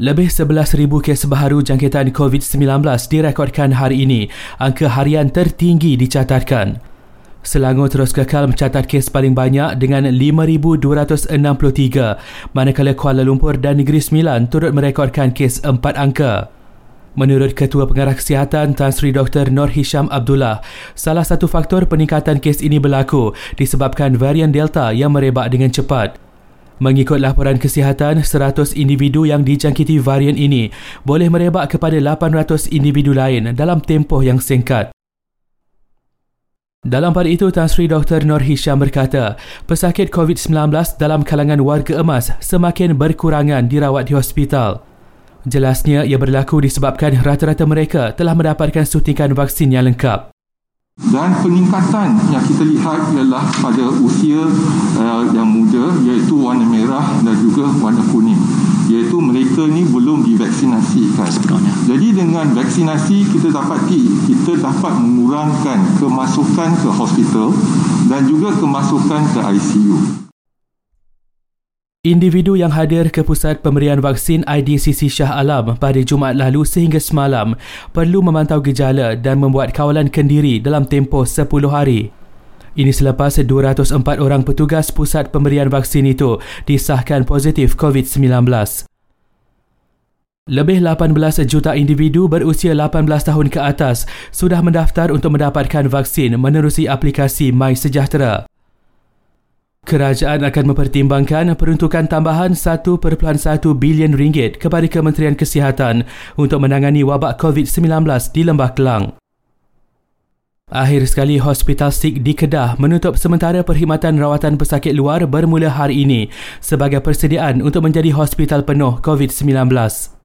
Lebih 11,000 kes baharu jangkitan COVID-19 direkodkan hari ini. Angka harian tertinggi dicatatkan. Selangor terus kekal mencatat kes paling banyak dengan 5,263, manakala Kuala Lumpur dan Negeri Sembilan turut merekodkan kes empat angka. Menurut Ketua Pengarah Kesihatan Tan Sri Dr. Nur Hisham Abdullah, salah satu faktor peningkatan kes ini berlaku disebabkan varian Delta yang merebak dengan cepat. Mengikut laporan kesihatan, 100 individu yang dijangkiti varian ini boleh merebak kepada 800 individu lain dalam tempoh yang singkat. Dalam pada itu, Tan Sri Dr. Nur Hisham berkata, pesakit COVID-19 dalam kalangan warga emas semakin berkurangan dirawat di hospital. Jelasnya, ia berlaku disebabkan rata-rata mereka telah mendapatkan suntikan vaksin yang lengkap. Dan peningkatan yang kita lihat ialah pada usia uh, yang muda iaitu warna dan juga warna kuning. Iaitu mereka ni belum divaksinasikan. Sebenarnya. Jadi dengan vaksinasi kita dapati kita dapat mengurangkan kemasukan ke hospital dan juga kemasukan ke ICU. Individu yang hadir ke pusat pemberian vaksin IDCC Shah Alam pada Jumaat lalu sehingga semalam perlu memantau gejala dan membuat kawalan kendiri dalam tempoh 10 hari. Ini selepas 204 orang petugas pusat pemberian vaksin itu disahkan positif COVID-19. Lebih 18 juta individu berusia 18 tahun ke atas sudah mendaftar untuk mendapatkan vaksin menerusi aplikasi My Sejahtera. Kerajaan akan mempertimbangkan peruntukan tambahan 1.1 bilion ringgit kepada Kementerian Kesihatan untuk menangani wabak COVID-19 di Lembah Kelang. Akhir sekali, Hospital Sik di Kedah menutup sementara perkhidmatan rawatan pesakit luar bermula hari ini sebagai persediaan untuk menjadi hospital penuh COVID-19.